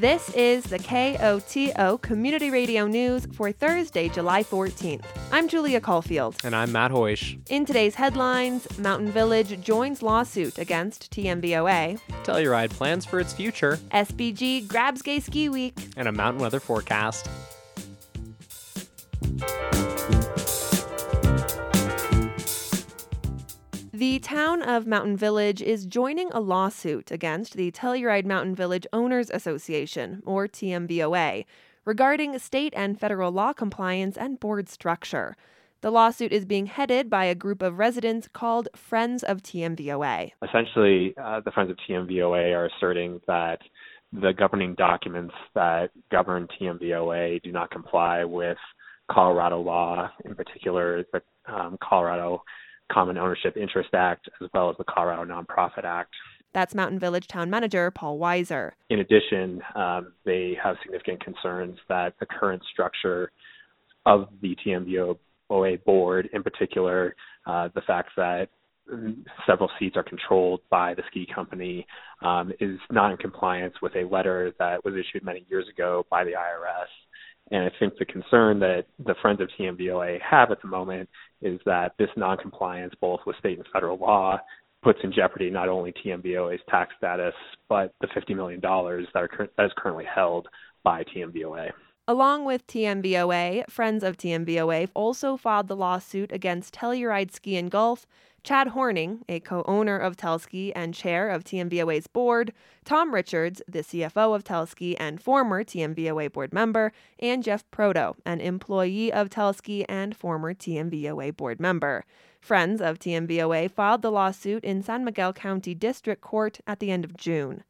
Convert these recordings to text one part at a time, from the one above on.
This is the KOTO Community Radio News for Thursday, July 14th. I'm Julia Caulfield. And I'm Matt Hoish. In today's headlines, Mountain Village joins lawsuit against TMVOA. Telluride plans for its future. SBG grabs gay ski week. And a mountain weather forecast. The town of Mountain Village is joining a lawsuit against the Telluride Mountain Village Owners Association, or TMVOA, regarding state and federal law compliance and board structure. The lawsuit is being headed by a group of residents called Friends of TMVOA. Essentially, uh, the Friends of TMVOA are asserting that the governing documents that govern TMVOA do not comply with Colorado law, in particular the um, Colorado Common Ownership Interest Act, as well as the Colorado Nonprofit Act. That's Mountain Village Town Manager Paul Wisor. In addition, um, they have significant concerns that the current structure of the TMVOA board, in particular, uh, the fact that several seats are controlled by the ski company, um, is not in compliance with a letter that was issued many years ago by the IRS and I think the concern that the Friends of TMVOA have at the moment is that this noncompliance, both with state and federal law, puts in jeopardy not only TMVOA's tax status, but the $50 million that, are, that is currently held by TMVOA. Along with TMVOA, Friends of TMVOA also filed the lawsuit against Telluride Ski and Golf Chad Horning, a co owner of Telski and chair of TMVOA's board, Tom Richards, the CFO of Telski and former TMVOA board member, and Jeff Proteau, an employee of Telski and former TMVOA board member. Friends of TMVOA filed the lawsuit in San Miguel County District Court at the end of June.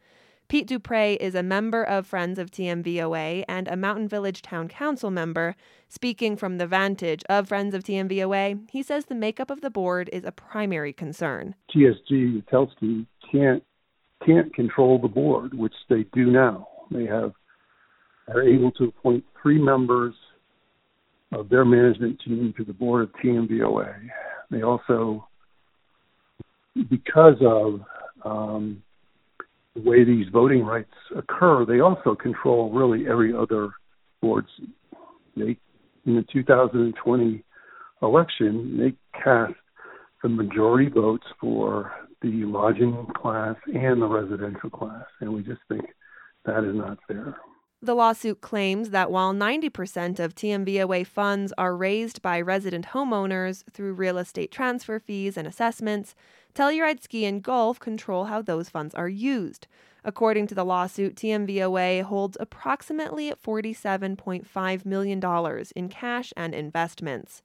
Pete Duprey is a member of Friends of TMVOA and a Mountain Village Town Council member. Speaking from the vantage of Friends of TMVOA, he says the makeup of the board is a primary concern. TSG Telski can't can't control the board, which they do now. They have are able to appoint three members of their management team to the board of TMVOA. They also, because of um, the way these voting rights occur, they also control really every other board seat. They, in the 2020 election, they cast the majority votes for the lodging class and the residential class, and we just think that is not fair. The lawsuit claims that while 90% of TMVOA funds are raised by resident homeowners through real estate transfer fees and assessments, Telluride Ski and Golf control how those funds are used. According to the lawsuit, TMVOA holds approximately $47.5 million in cash and investments.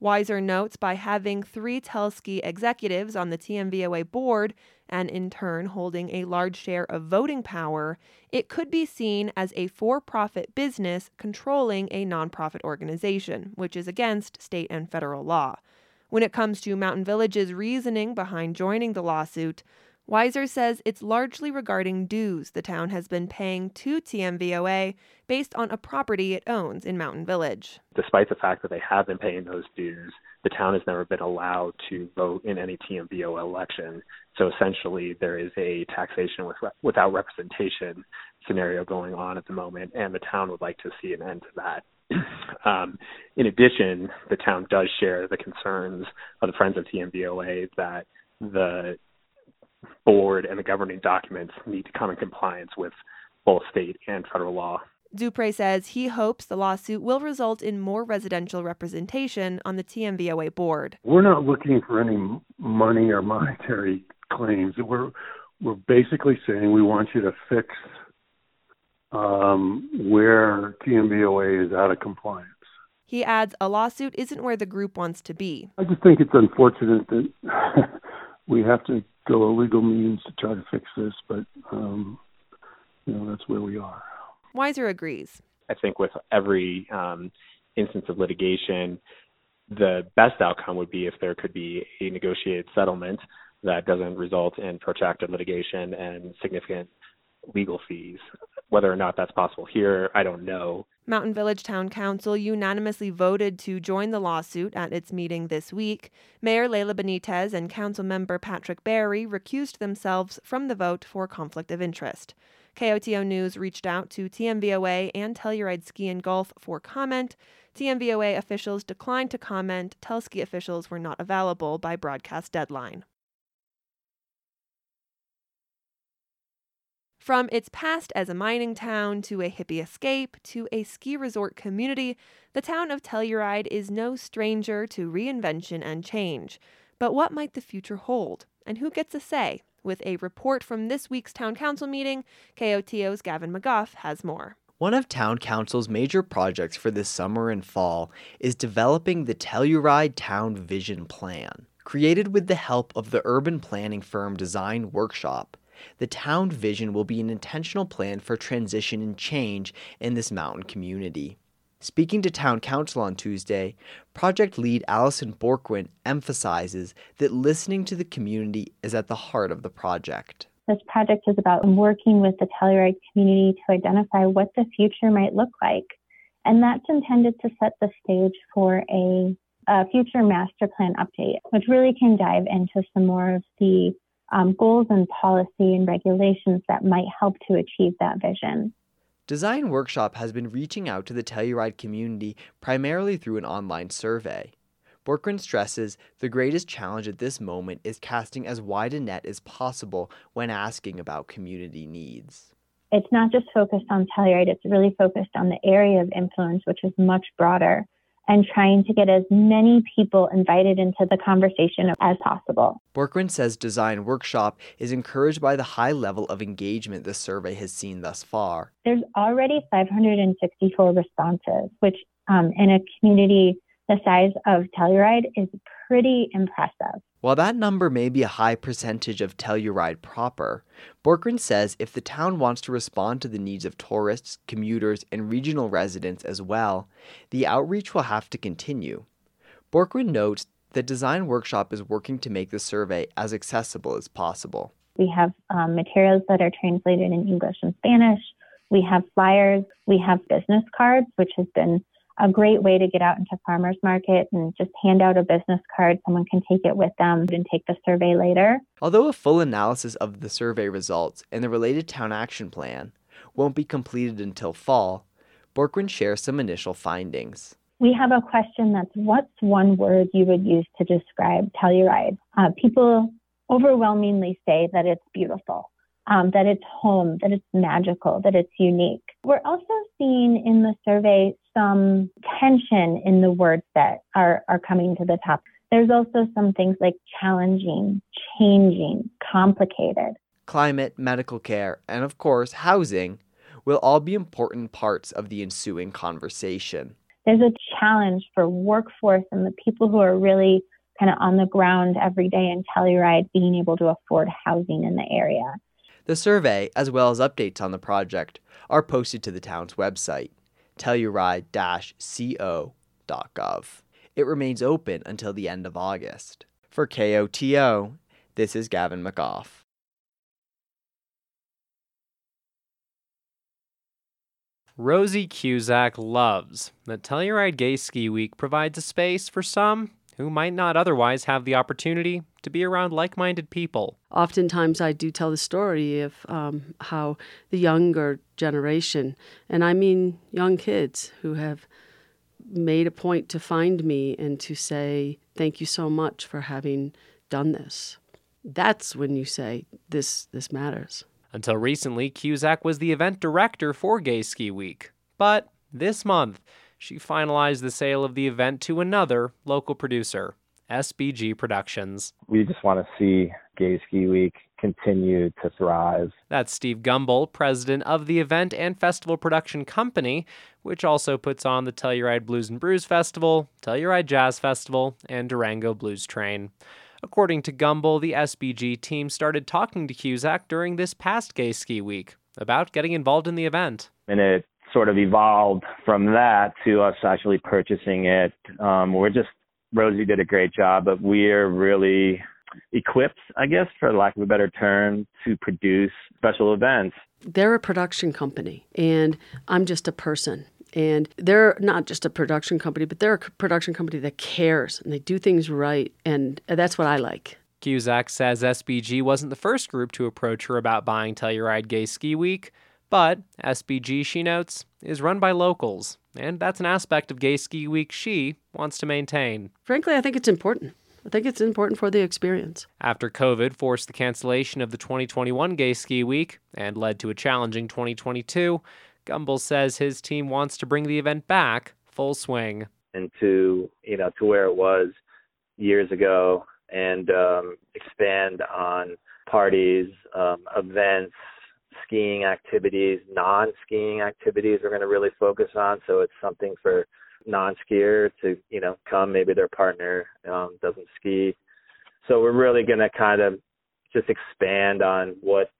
Wisor notes by having three Telski executives on the TMVOA board and in turn holding a large share of voting power, it could be seen as a for profit business controlling a nonprofit organization, which is against state and federal law. When it comes to Mountain Village's reasoning behind joining the lawsuit, Wisor says it's largely regarding dues the town has been paying to TMVOA based on a property it owns in Mountain Village. Despite the fact that they have been paying those dues, the town has never been allowed to vote in any TMVO election. So essentially, there is a taxation with, without representation scenario going on at the moment, and the town would like to see an end to that. Um, in addition, the town does share the concerns of the Friends of TMVOA that the board and the governing documents need to come in compliance with both state and federal law. Duprey says he hopes the lawsuit will result in more residential representation on the TMVOA board. We're not looking for any money or monetary claims. We're we're basically saying we want you to fix um, where TMVOA is out of compliance. He adds a lawsuit isn't where the group wants to be. I just think it's unfortunate that we have to go legal means to try to fix this, but um, you know that's where we are. Wisor agrees. I think with every um, instance of litigation, the best outcome would be if there could be a negotiated settlement that doesn't result in protracted litigation and significant legal fees. Whether or not that's possible here, I don't know. Mountain Village Town Council unanimously voted to join the lawsuit at its meeting this week. Mayor Laila Benitez and Council member Patrick Barry recused themselves from the vote for conflict of interest. KOTO News reached out to TMVOA and Telluride Ski and Golf for comment. TMVOA officials declined to comment. Telski officials were not available by broadcast deadline. From its past as a mining town to a hippie escape to a ski resort community, the town of Telluride is no stranger to reinvention and change. But what might the future hold? And who gets a say? With a report from this week's town council meeting, KOTO's Gavin McGough has more. One of Town Council's major projects for this summer and fall is developing the Telluride Town Vision Plan. Created with the help of the urban planning firm Design Workshop, the town vision will be an intentional plan for transition and change in this mountain community. Speaking to town council on Tuesday, project lead Allison Borkwin emphasizes that listening to the community is at the heart of the project. This project is about working with the Telluride community to identify what the future might look like. And that's intended to set the stage for a, a future master plan update, which really can dive into some more of the um, goals and policy and regulations that might help to achieve that vision. Design Workshop has been reaching out to the Telluride community primarily through an online survey. Borkwin stresses the greatest challenge at this moment is casting as wide a net as possible when asking about community needs. It's not just focused on Telluride, it's really focused on the area of influence, which is much broader and trying to get as many people invited into the conversation as possible. Borkwin says Design Workshop is encouraged by the high level of engagement the survey has seen thus far. There's already 564 responses, which um, in a community the size of Telluride is pretty impressive. While that number may be a high percentage of Telluride proper, Borkwin says if the town wants to respond to the needs of tourists, commuters, and regional residents as well, the outreach will have to continue. Borkwin notes that Design Workshop is working to make the survey as accessible as possible. We have um, materials that are translated in English and Spanish. We have flyers. We have business cards, which has been a great way to get out into farmers market and just hand out a business card. Someone can take it with them and take the survey later. Although a full analysis of the survey results and the related town action plan won't be completed until fall, Borkwin shares some initial findings. We have a question that's what's one word you would use to describe Telluride? Uh, people overwhelmingly say that it's beautiful um, that it's home, that it's magical, that it's unique. We're also seeing in the survey some tension in the words that are, are coming to the top. There's also some things like challenging, changing, complicated. Climate, medical care, and of course, housing will all be important parts of the ensuing conversation. There's a challenge for workforce and the people who are really kind of on the ground every day in Telluride being able to afford housing in the area. The survey, as well as updates on the project, are posted to the town's website, telluride-co.gov. It remains open until the end of August. For KOTO, this is Gavin McGough. Rosie Cusack loves that Telluride Gay Ski Week provides a space for some who might not otherwise have the opportunity to be around like minded people. Oftentimes, I do tell the story of um, how the younger generation, and I mean young kids who have made a point to find me and to say, Thank you so much for having done this. That's when you say, This, this matters. Until recently, Cusack was the event director for Gay Ski Week. But this month, she finalized the sale of the event to another local producer, SBG Productions. We just want to see Gay Ski Week continue to thrive. That's Steve Gumble, president of the event and festival production company, which also puts on the Telluride Blues and Brews Festival, Telluride Jazz Festival, and Durango Blues Train. According to Gumble, the SBG team started talking to Cusack during this past Gay Ski Week about getting involved in the event. And it sort of evolved from that to us actually purchasing it. Um, we're just Rosie did a great job, but we're really equipped, I guess, for lack of a better term, to produce special events. They're a production company, and I'm just a person. And they're not just a production company, but they're a production company that cares and they do things right. And that's what I like. Cusack says SBG wasn't the first group to approach her about buying Telluride Gay Ski Week, but SBG, she notes, is run by locals, and that's an aspect of Gay Ski Week she wants to maintain. Frankly, I think it's important. I think it's important for the experience. After COVID forced the cancellation of the 2021 Gay Ski Week and led to a challenging 2022, Gumble says his team wants to bring the event back full swing. And to, you know, to where it was years ago and um, expand on parties, um, events, skiing activities, non skiing activities we're going to really focus on. So it's something for non-skier to you know come maybe their partner um, doesn't ski so we're really going to kind of just expand on what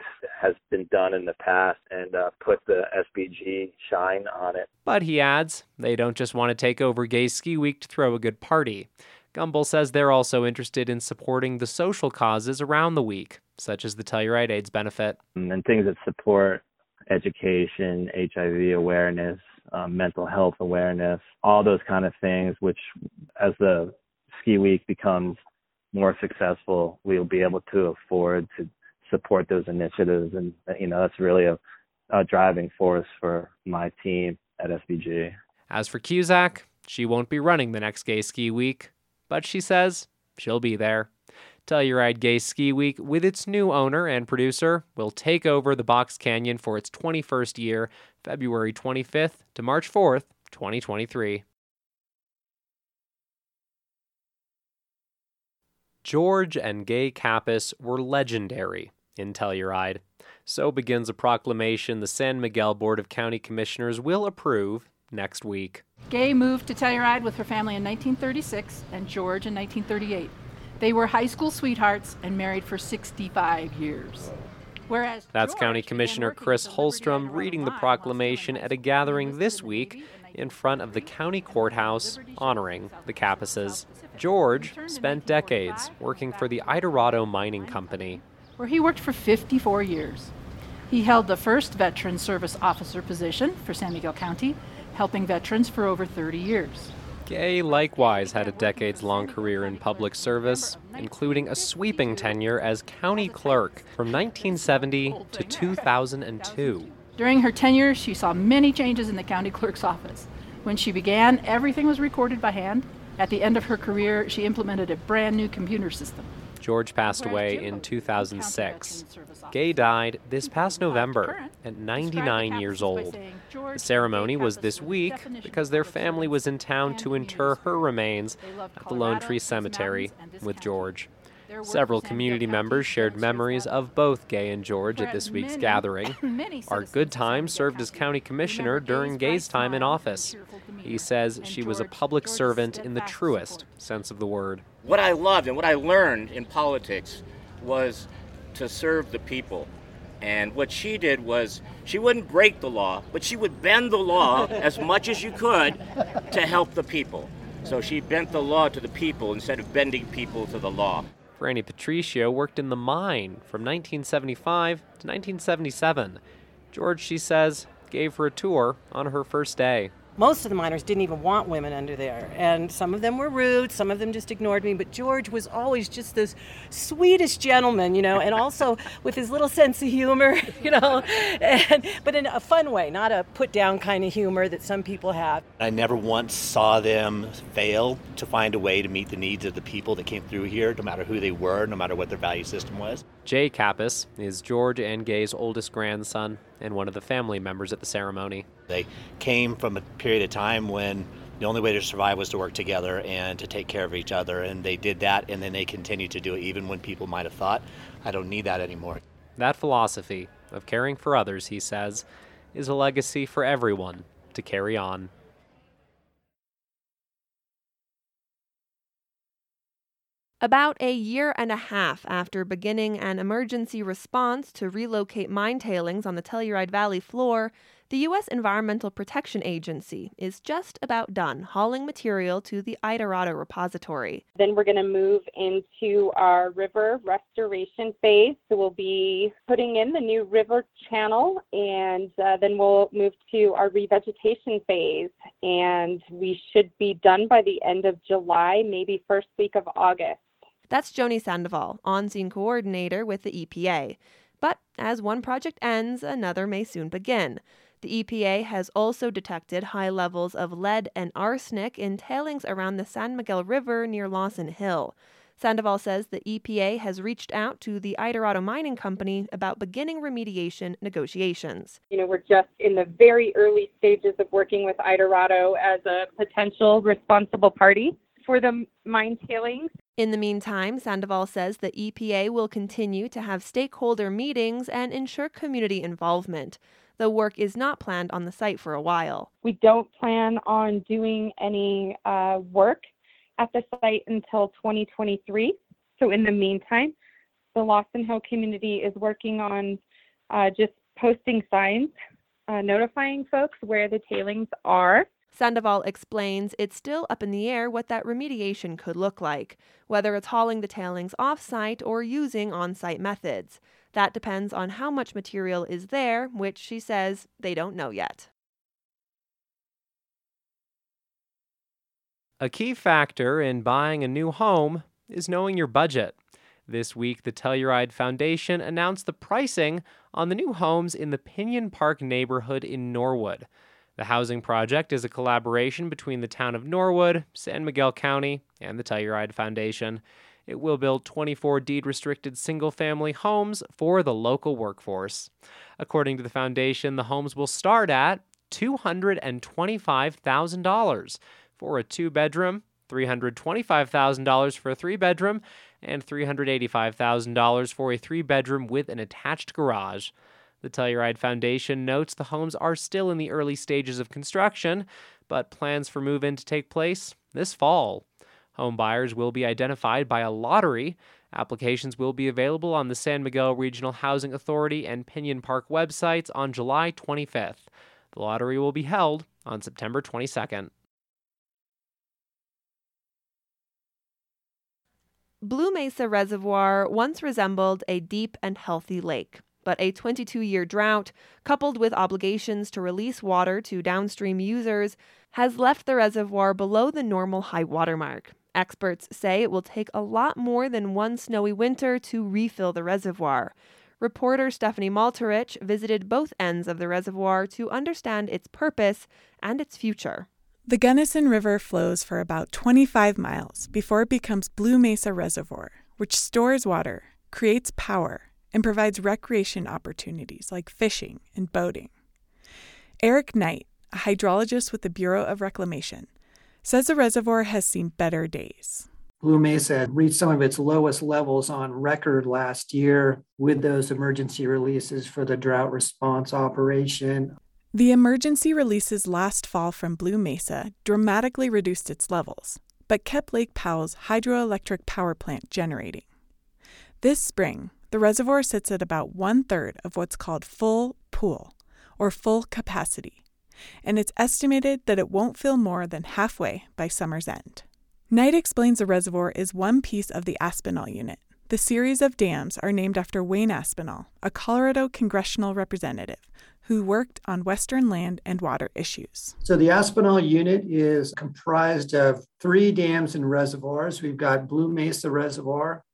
has been done in the past and uh, put the SBG shine on it. But he adds, they don't just want to take over Gay Ski Week to throw a good party. Gumble says they're also interested in supporting the social causes around the week, such as the Telluride AIDS benefit. And things that support education, HIV awareness, um, mental health awareness, all those kind of things, which as the ski week becomes more successful, we'll be able to afford to support those initiatives. And, you know, that's really a, a driving force for my team at SBG. As for Cusack, she won't be running the next gay ski week, but she says she'll be there. Telluride Gay Ski Week, with its new owner and producer, will take over the Box Canyon for its 21st year, February 25th to March 4th, 2023. George and Gay Kappas were legendary in Telluride. So begins a proclamation the San Miguel Board of County Commissioners will approve next week. Gay moved to Telluride with her family in 1936 and George in 1938. They were high school sweethearts and married for 65 years. Whereas That's George County Commissioner Kris Holstrom reading the proclamation at a gathering this week in front of the county courthouse honoring the Kappases. George spent decades working for the Idarado Mining Company. where he worked for 54 years. He held the first veteran service officer position for San Miguel County, helping veterans for over 30 years. Gay likewise had a decades long career in public service, including a sweeping tenure as county clerk from 1970 to 2002. During her tenure, she saw many changes in the county clerk's office. When she began, everything was recorded by hand. At the end of her career, she implemented a brand new computer system. George passed away in 2006. Gay died this past November at 99 years old. The ceremony was this week because their family was in town to inter her remains at the Lone Tree Cemetery with George. Several community members shared memories of both Gay and George at this week's gathering. Art Goodtime served as county commissioner during Gay's time in office. He says she was a public servant in the truest sense of the word. What I loved and what I learned in politics was to serve the people. And what she did was she wouldn't break the law, but she would bend the law as much as you could to help the people. So she bent the law to the people instead of bending people to the law. Franny Patricio worked in the mine from 1975 to 1977. George, she says, gave her a tour on her first day. Most of the miners didn't even want women under there, and some of them were rude, some of them just ignored me. But George was always just this sweetest gentleman, you know, and also with his little sense of humor, you know, and, but in a fun way, not a put down kind of humor that some people have. I never once saw them fail to find a way to meet the needs of the people that came through here, no matter who they were, no matter what their value system was. Jay Kappas is George and Gay's oldest grandson and one of the family members at the ceremony. They came from a period of time when the only way to survive was to work together and to take care of each other, and they did that, and then they continued to do it even when people might have thought, I don't need that anymore. That philosophy of caring for others, he says, is a legacy for everyone to carry on. About a year and a half after beginning an emergency response to relocate mine tailings on the Telluride Valley floor, the U.S. Environmental Protection Agency is just about done hauling material to the Idarado repository. Then we're going to move into our river restoration phase. So we'll be putting in the new river channel and uh, then we'll move to our revegetation phase. And we should be done by the end of July, maybe first week of August. That's Joni Sandoval, on scene coordinator with the EPA. But as one project ends, another may soon begin. The EPA has also detected high levels of lead and arsenic in tailings around the San Miguel River near Lawson Hill. Sandoval says the EPA has reached out to the Idarado Mining Company about beginning remediation negotiations. You know, we're just in the very early stages of working with Idarado as a potential responsible party for the mine tailings. In the meantime, Sandoval says the EPA will continue to have stakeholder meetings and ensure community involvement. The work is not planned on the site for a while. We don't plan on doing any uh, work at the site until 2023. So, in the meantime, the Lawson Hill community is working on uh, just posting signs, uh, notifying folks where the tailings are. Sandoval explains it's still up in the air what that remediation could look like, whether it's hauling the tailings off site or using on site methods. That depends on how much material is there, which she says they don't know yet. A key factor in buying a new home is knowing your budget. This week, the Telluride Foundation announced the pricing on the new homes in the Pinion Park neighborhood in Norwood. The housing project is a collaboration between the town of Norwood, San Miguel County, and the Telluride Foundation. It will build 24 deed restricted single family homes for the local workforce. According to the foundation, the homes will start at $225,000 for a two bedroom, $325,000 for a three bedroom, and $385,000 for a three bedroom with an attached garage. The Telluride Foundation notes the homes are still in the early stages of construction, but plans for move in to take place this fall. Home buyers will be identified by a lottery. Applications will be available on the San Miguel Regional Housing Authority and Pinion Park websites on July 25th. The lottery will be held on September 22nd. Blue Mesa Reservoir once resembled a deep and healthy lake but a 22 year drought, coupled with obligations to release water to downstream users, has left the reservoir below the normal high water mark. Experts say it will take a lot more than one snowy winter to refill the reservoir. Reporter Stephanie Maltarich visited both ends of the reservoir to understand its purpose and its future. The Gunnison River flows for about 25 miles before it becomes Blue Mesa Reservoir, which stores water, creates power, and provides recreation opportunities like fishing and boating. Eric Knight, a hydrologist with the Bureau of Reclamation, says the reservoir has seen better days. Blue Mesa reached some of its lowest levels on record last year with those emergency releases for the drought response operation. The emergency releases last fall from Blue Mesa dramatically reduced its levels, but kept Lake Powell's hydroelectric power plant generating. This spring, the reservoir sits at about one third of what's called full pool, or full capacity, and it's estimated that it won't fill more than halfway by summer's end. Knight explains the reservoir is one piece of the Aspinall unit. The series of dams are named after Wayne Aspinall, a Colorado congressional representative who worked on Western land and water issues. So, the Aspinall unit is comprised of three dams and reservoirs. We've got Blue Mesa Reservoir,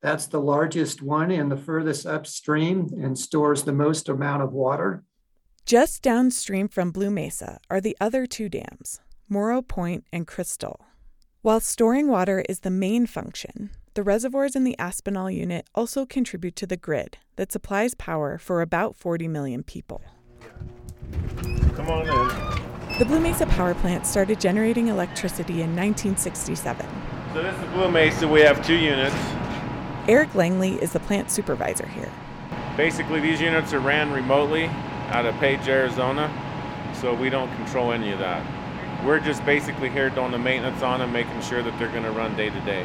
that's the largest one and the furthest upstream and stores the most amount of water. Just downstream from Blue Mesa are the other two dams, Morrow Point and Crystal. While storing water is the main function, the reservoirs in the Aspinall unit also contribute to the grid that supplies power for about 40 million people. Come on in. The Blue Mesa power plant started generating electricity in 1967. So this is Blue Mesa. We have two units. Eric Langley is the plant supervisor here. Basically, these units are ran remotely out of Page, Arizona, so we don't control any of that. We're just basically here doing the maintenance on them, making sure that they're going to run day to day.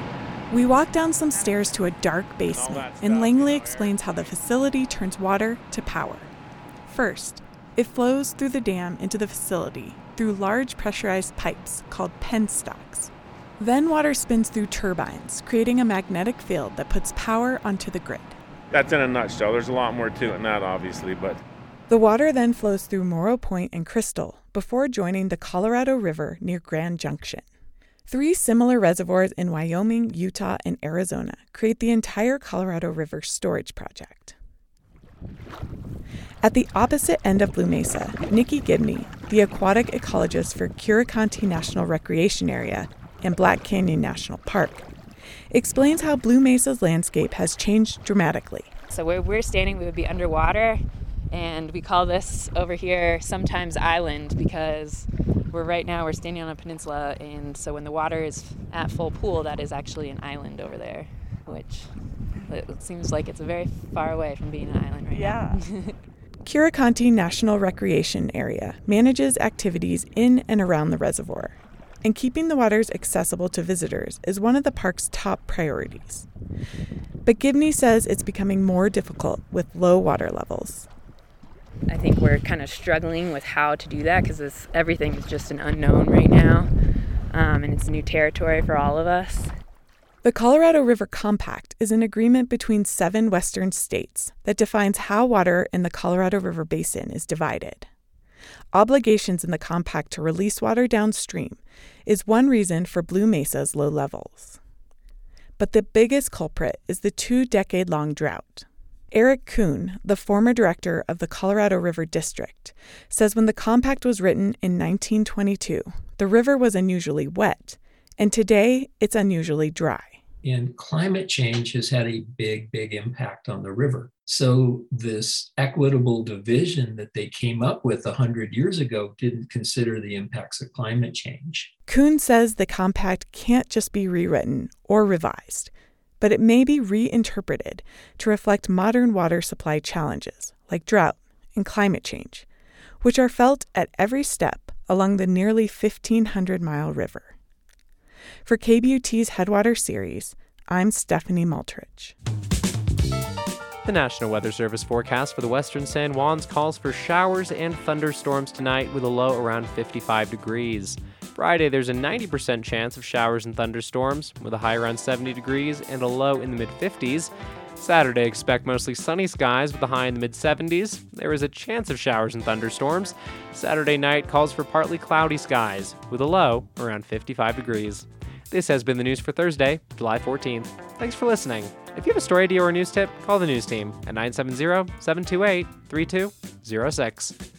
We walk down some stairs to a dark basement, and Langley explains how the facility turns water to power. First, it flows through the dam into the facility through large pressurized pipes called penstocks. Then water spins through turbines, creating a magnetic field that puts power onto the grid. That's in a nutshell. There's a lot more to it than that, obviously, but. The water then flows through Morrow Point and Crystal before joining the Colorado River near Grand Junction. Three similar reservoirs in Wyoming, Utah, and Arizona create the entire Colorado River Storage Project. At the opposite end of Blue Mesa, Nikki Gibney, the aquatic ecologist for Curecanti National Recreation Area and Black Canyon National Park, explains how Blue Mesa's landscape has changed dramatically. So, where we're standing, we would be underwater, and we call this over here sometimes island because we're right now we're standing on a peninsula, and so when the water is at full pool, that is actually an island over there, which it seems like it's very far away from being an island right yeah. now. Curecanti National Recreation Area manages activities in and around the reservoir, and keeping the waters accessible to visitors is one of the park's top priorities. But Gibney says it's becoming more difficult with low water levels. I think we're kind of struggling with how to do that because everything is just an unknown right now, um, and it's new territory for all of us. The Colorado River Compact is an agreement between seven western states that defines how water in the Colorado River Basin is divided. Obligations in the compact to release water downstream is one reason for Blue Mesa's low levels. But the biggest culprit is the two decade long drought. Eric Kuhn, the former director of the Colorado River District, says when the compact was written in 1922, the river was unusually wet, and today it's unusually dry and climate change has had a big, big impact on the river. So, this equitable division that they came up with 100 years ago didn't consider the impacts of climate change. Kuhn says the compact can't just be rewritten or revised, but it may be reinterpreted to reflect modern water supply challenges like drought and climate change, which are felt at every step along the nearly 1,500 mile river. For KBUT's Headwater Series, I'm Stephanie Maltarich. The National Weather Service forecast for the western San Juans calls for showers and thunderstorms tonight with a low around 55 degrees. Friday, there's a 90% chance of showers and thunderstorms with a high around 70 degrees and a low in the mid 50s. Saturday, expect mostly sunny skies with a high in the mid 70s. There is a chance of showers and thunderstorms. Saturday night calls for partly cloudy skies with a low around 55 degrees. This has been the news for Thursday, July 14th. Thanks for listening. If you have a story idea or a news tip, call the news team at 970 728 3206.